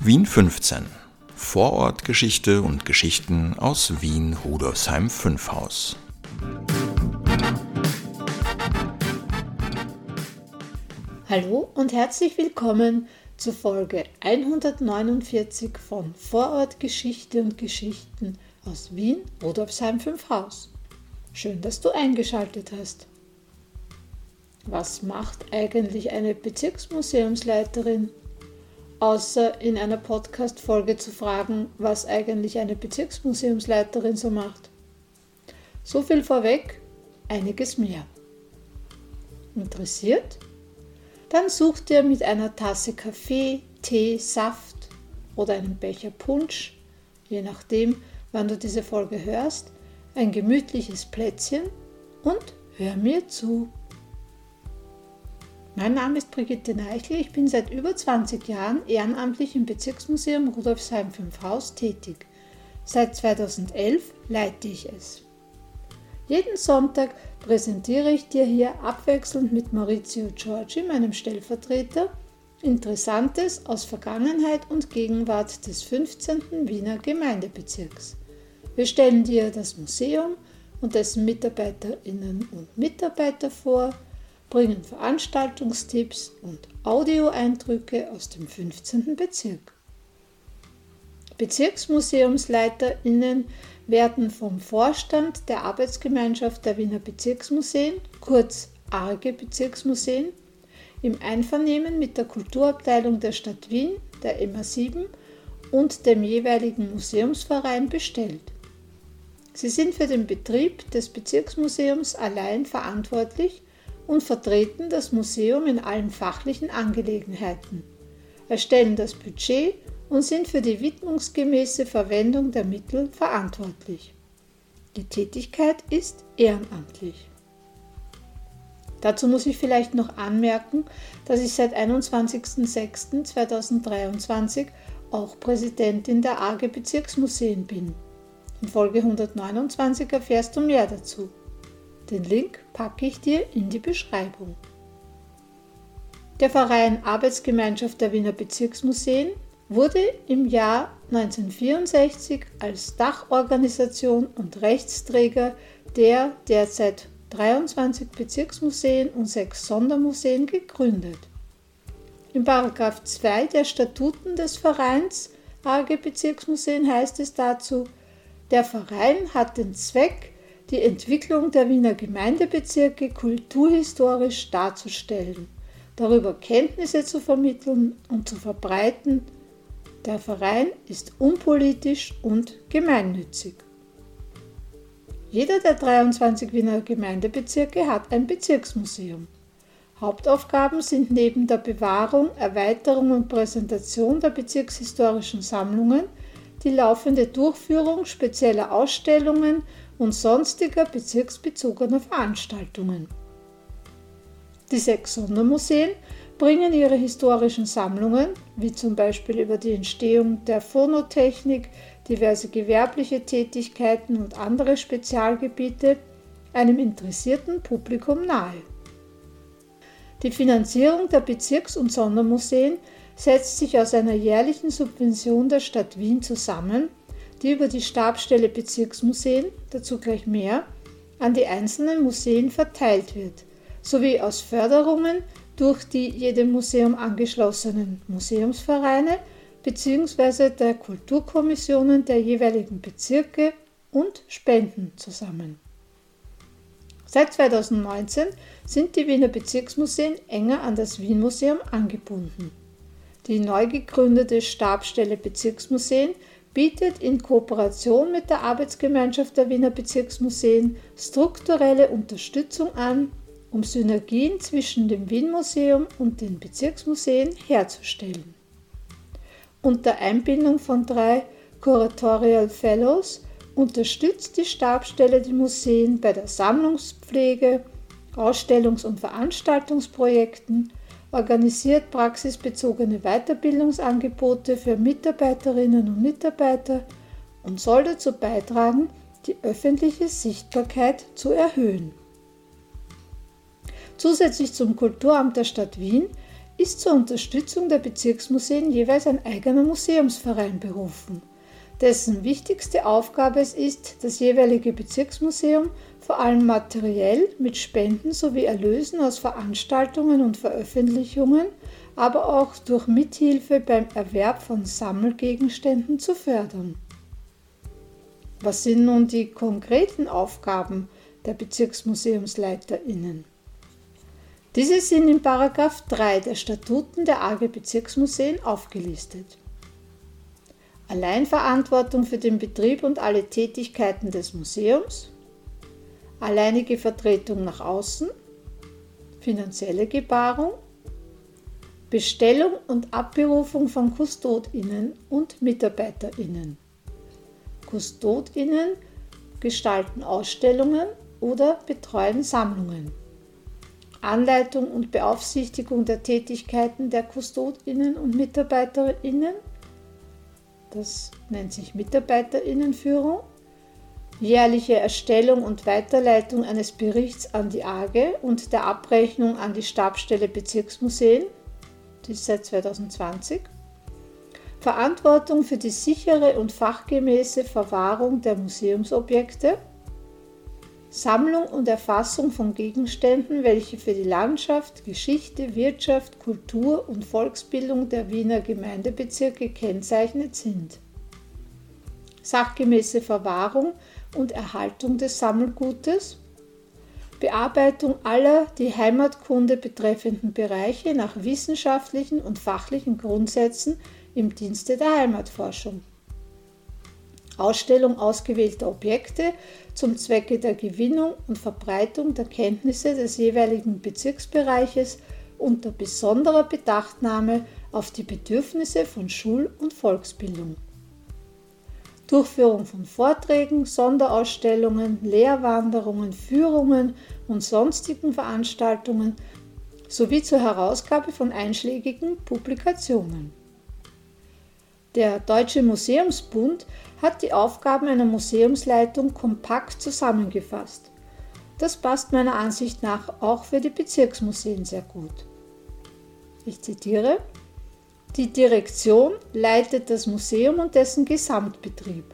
Wien 15. Vorortgeschichte und Geschichten aus Wien Rudolfsheim 5 Haus. Hallo und herzlich willkommen zur Folge 149 von Vorortgeschichte und Geschichten aus Wien Rudolfsheim 5 Haus. Schön, dass du eingeschaltet hast. Was macht eigentlich eine Bezirksmuseumsleiterin außer in einer Podcast-Folge zu fragen, was eigentlich eine Bezirksmuseumsleiterin so macht. So viel vorweg, einiges mehr. Interessiert? Dann such dir mit einer Tasse Kaffee, Tee, Saft oder einem Becher Punsch, je nachdem, wann du diese Folge hörst, ein gemütliches Plätzchen und hör mir zu. Mein Name ist Brigitte Neichel. Ich bin seit über 20 Jahren ehrenamtlich im Bezirksmuseum Rudolfsheim 5 Haus tätig. Seit 2011 leite ich es. Jeden Sonntag präsentiere ich dir hier abwechselnd mit Maurizio Giorgi, meinem Stellvertreter, Interessantes aus Vergangenheit und Gegenwart des 15. Wiener Gemeindebezirks. Wir stellen dir das Museum und dessen Mitarbeiterinnen und Mitarbeiter vor, bringen Veranstaltungstipps und Audioeindrücke aus dem 15. Bezirk. BezirksmuseumsleiterInnen werden vom Vorstand der Arbeitsgemeinschaft der Wiener Bezirksmuseen, kurz ARGE Bezirksmuseen, im Einvernehmen mit der Kulturabteilung der Stadt Wien, der MA7 und dem jeweiligen Museumsverein bestellt. Sie sind für den Betrieb des Bezirksmuseums allein verantwortlich und vertreten das Museum in allen fachlichen Angelegenheiten, erstellen das Budget und sind für die widmungsgemäße Verwendung der Mittel verantwortlich. Die Tätigkeit ist ehrenamtlich. Dazu muss ich vielleicht noch anmerken, dass ich seit 21.06.2023 auch Präsidentin der AG Bezirksmuseen bin. In Folge 129 erfährst du mehr dazu. Den Link packe ich dir in die Beschreibung. Der Verein Arbeitsgemeinschaft der Wiener Bezirksmuseen wurde im Jahr 1964 als Dachorganisation und Rechtsträger der derzeit 23 Bezirksmuseen und sechs Sondermuseen gegründet. Im Paragraph 2 der Statuten des Vereins AG Bezirksmuseen heißt es dazu, der Verein hat den Zweck, die Entwicklung der Wiener Gemeindebezirke kulturhistorisch darzustellen, darüber Kenntnisse zu vermitteln und zu verbreiten. Der Verein ist unpolitisch und gemeinnützig. Jeder der 23 Wiener Gemeindebezirke hat ein Bezirksmuseum. Hauptaufgaben sind neben der Bewahrung, Erweiterung und Präsentation der bezirkshistorischen Sammlungen die laufende Durchführung spezieller Ausstellungen und sonstiger bezirksbezogener Veranstaltungen. Die sechs Sondermuseen bringen ihre historischen Sammlungen, wie zum Beispiel über die Entstehung der Phonotechnik, diverse gewerbliche Tätigkeiten und andere Spezialgebiete, einem interessierten Publikum nahe. Die Finanzierung der Bezirks- und Sondermuseen setzt sich aus einer jährlichen Subvention der Stadt Wien zusammen die über die Stabstelle Bezirksmuseen, dazu gleich mehr, an die einzelnen Museen verteilt wird, sowie aus Förderungen durch die jedem Museum angeschlossenen Museumsvereine bzw. der Kulturkommissionen der jeweiligen Bezirke und Spenden zusammen. Seit 2019 sind die Wiener Bezirksmuseen enger an das Wien Museum angebunden. Die neu gegründete Stabstelle Bezirksmuseen bietet in Kooperation mit der Arbeitsgemeinschaft der Wiener Bezirksmuseen strukturelle Unterstützung an, um Synergien zwischen dem Wien-Museum und den Bezirksmuseen herzustellen. Unter Einbindung von drei Curatorial Fellows unterstützt die Stabstelle die Museen bei der Sammlungspflege, Ausstellungs- und Veranstaltungsprojekten organisiert praxisbezogene Weiterbildungsangebote für Mitarbeiterinnen und Mitarbeiter und soll dazu beitragen, die öffentliche Sichtbarkeit zu erhöhen. Zusätzlich zum Kulturamt der Stadt Wien ist zur Unterstützung der Bezirksmuseen jeweils ein eigener Museumsverein berufen, dessen wichtigste Aufgabe es ist, das jeweilige Bezirksmuseum vor allem materiell mit Spenden sowie Erlösen aus Veranstaltungen und Veröffentlichungen, aber auch durch Mithilfe beim Erwerb von Sammelgegenständen zu fördern. Was sind nun die konkreten Aufgaben der Bezirksmuseumsleiterinnen? Diese sind in 3 der Statuten der AG Bezirksmuseen aufgelistet. Alleinverantwortung für den Betrieb und alle Tätigkeiten des Museums, alleinige Vertretung nach außen, finanzielle Gebarung, Bestellung und Abberufung von Kustodinnen und Mitarbeiterinnen. Kustodinnen gestalten Ausstellungen oder betreuen Sammlungen. Anleitung und Beaufsichtigung der Tätigkeiten der Kustodinnen und Mitarbeiterinnen, das nennt sich Mitarbeiterinnenführung, jährliche Erstellung und Weiterleitung eines Berichts an die AGE und der Abrechnung an die Stabsstelle Bezirksmuseen, die ist seit 2020, Verantwortung für die sichere und fachgemäße Verwahrung der Museumsobjekte, Sammlung und Erfassung von Gegenständen, welche für die Landschaft, Geschichte, Wirtschaft, Kultur und Volksbildung der Wiener Gemeindebezirke kennzeichnet sind. Sachgemäße Verwahrung und Erhaltung des Sammelgutes, Bearbeitung aller die Heimatkunde betreffenden Bereiche nach wissenschaftlichen und fachlichen Grundsätzen im Dienste der Heimatforschung. Ausstellung ausgewählter Objekte zum Zwecke der Gewinnung und Verbreitung der Kenntnisse des jeweiligen Bezirksbereiches unter besonderer Bedachtnahme auf die Bedürfnisse von Schul- und Volksbildung. Durchführung von Vorträgen, Sonderausstellungen, Lehrwanderungen, Führungen und sonstigen Veranstaltungen sowie zur Herausgabe von einschlägigen Publikationen. Der Deutsche Museumsbund hat die Aufgaben einer Museumsleitung kompakt zusammengefasst. Das passt meiner Ansicht nach auch für die Bezirksmuseen sehr gut. Ich zitiere, die Direktion leitet das Museum und dessen Gesamtbetrieb.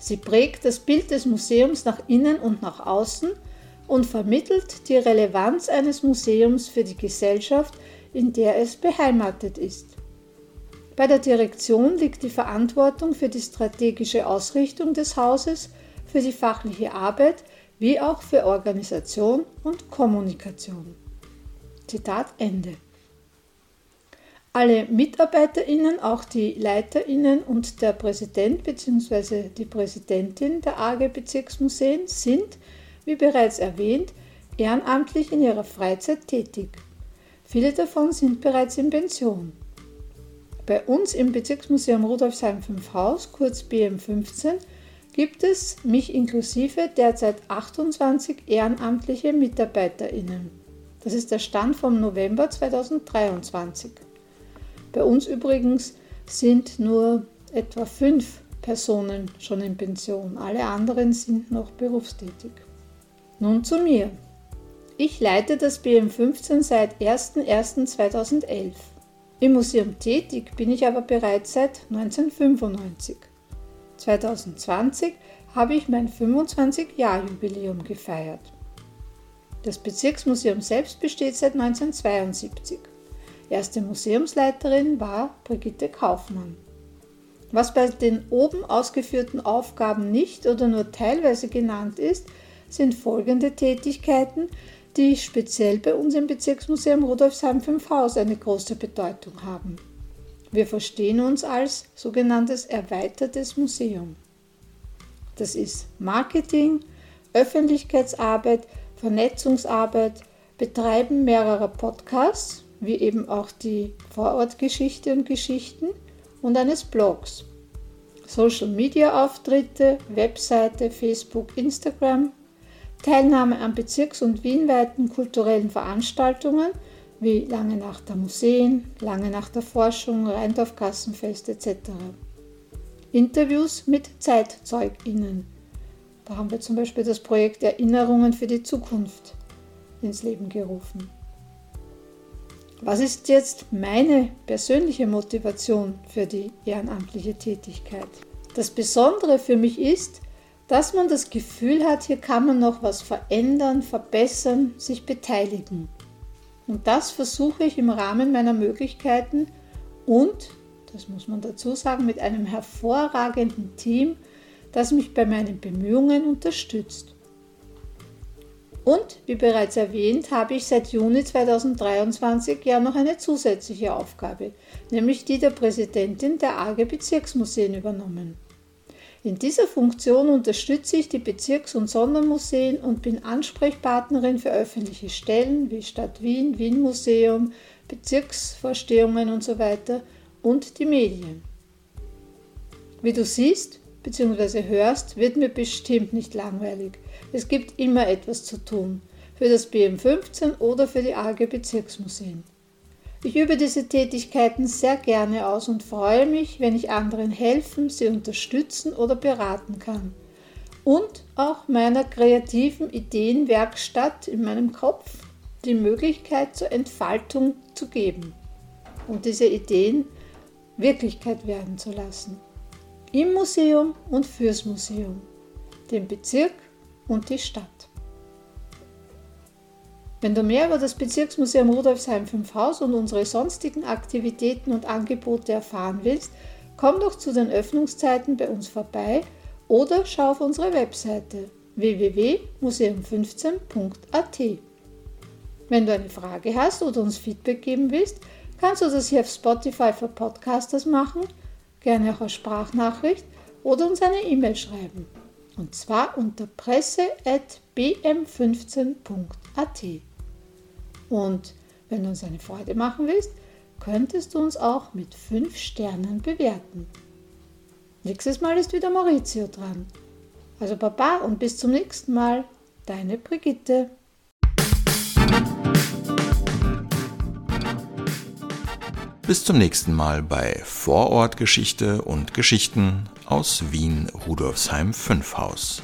Sie prägt das Bild des Museums nach innen und nach außen und vermittelt die Relevanz eines Museums für die Gesellschaft, in der es beheimatet ist. Bei der Direktion liegt die Verantwortung für die strategische Ausrichtung des Hauses, für die fachliche Arbeit wie auch für Organisation und Kommunikation. Zitat Ende. Alle MitarbeiterInnen, auch die LeiterInnen und der Präsident bzw. die Präsidentin der AG Bezirksmuseen sind, wie bereits erwähnt, ehrenamtlich in ihrer Freizeit tätig. Viele davon sind bereits in Pension. Bei uns im Bezirksmuseum Rudolfsheim 5 Haus, kurz BM15, gibt es, mich inklusive, derzeit 28 ehrenamtliche MitarbeiterInnen. Das ist der Stand vom November 2023. Bei uns übrigens sind nur etwa fünf Personen schon in Pension. Alle anderen sind noch berufstätig. Nun zu mir. Ich leite das BM15 seit 01.01.2011. Im Museum tätig bin ich aber bereits seit 1995. 2020 habe ich mein 25-Jahr-Jubiläum gefeiert. Das Bezirksmuseum selbst besteht seit 1972. Erste Museumsleiterin war Brigitte Kaufmann. Was bei den oben ausgeführten Aufgaben nicht oder nur teilweise genannt ist, sind folgende Tätigkeiten, die speziell bei uns im Bezirksmuseum Rudolfsheim 5 Haus eine große Bedeutung haben. Wir verstehen uns als sogenanntes erweitertes Museum. Das ist Marketing, Öffentlichkeitsarbeit, Vernetzungsarbeit, Betreiben mehrerer Podcasts, wie eben auch die Vorortgeschichte und Geschichten und eines Blogs. Social Media Auftritte, Webseite, Facebook, Instagram, Teilnahme an bezirks- und wienweiten kulturellen Veranstaltungen wie Lange Nacht der Museen, Lange Nacht der Forschung, Rheindorf-Kassenfest etc. Interviews mit ZeitzeugInnen. Da haben wir zum Beispiel das Projekt Erinnerungen für die Zukunft ins Leben gerufen. Was ist jetzt meine persönliche Motivation für die ehrenamtliche Tätigkeit? Das Besondere für mich ist, dass man das Gefühl hat, hier kann man noch was verändern, verbessern, sich beteiligen. Und das versuche ich im Rahmen meiner Möglichkeiten und, das muss man dazu sagen, mit einem hervorragenden Team, das mich bei meinen Bemühungen unterstützt. Und, wie bereits erwähnt, habe ich seit Juni 2023 ja noch eine zusätzliche Aufgabe, nämlich die der Präsidentin der AG Bezirksmuseen übernommen. In dieser Funktion unterstütze ich die Bezirks- und Sondermuseen und bin Ansprechpartnerin für öffentliche Stellen wie Stadt Wien, Wien Museum, Bezirksvorstehungen usw. So und die Medien. Wie du siehst bzw. hörst, wird mir bestimmt nicht langweilig. Es gibt immer etwas zu tun, für das BM15 oder für die AG Bezirksmuseen. Ich übe diese Tätigkeiten sehr gerne aus und freue mich, wenn ich anderen helfen, sie unterstützen oder beraten kann. Und auch meiner kreativen Ideenwerkstatt in meinem Kopf die Möglichkeit zur Entfaltung zu geben und diese Ideen Wirklichkeit werden zu lassen. Im Museum und fürs Museum, den Bezirk und die Stadt. Wenn du mehr über das Bezirksmuseum Rudolfsheim 5 Haus und unsere sonstigen Aktivitäten und Angebote erfahren willst, komm doch zu den Öffnungszeiten bei uns vorbei oder schau auf unsere Webseite www.museum15.at. Wenn du eine Frage hast oder uns Feedback geben willst, kannst du das hier auf Spotify für Podcasters machen, gerne auch als Sprachnachricht oder uns eine E-Mail schreiben. Und zwar unter presse.bm15.at. Und wenn du uns eine Freude machen willst, könntest du uns auch mit 5 Sternen bewerten. Nächstes Mal ist wieder Maurizio dran. Also Baba und bis zum nächsten Mal, deine Brigitte. Bis zum nächsten Mal bei Vorortgeschichte und Geschichten aus Wien Rudolfsheim 5 Haus.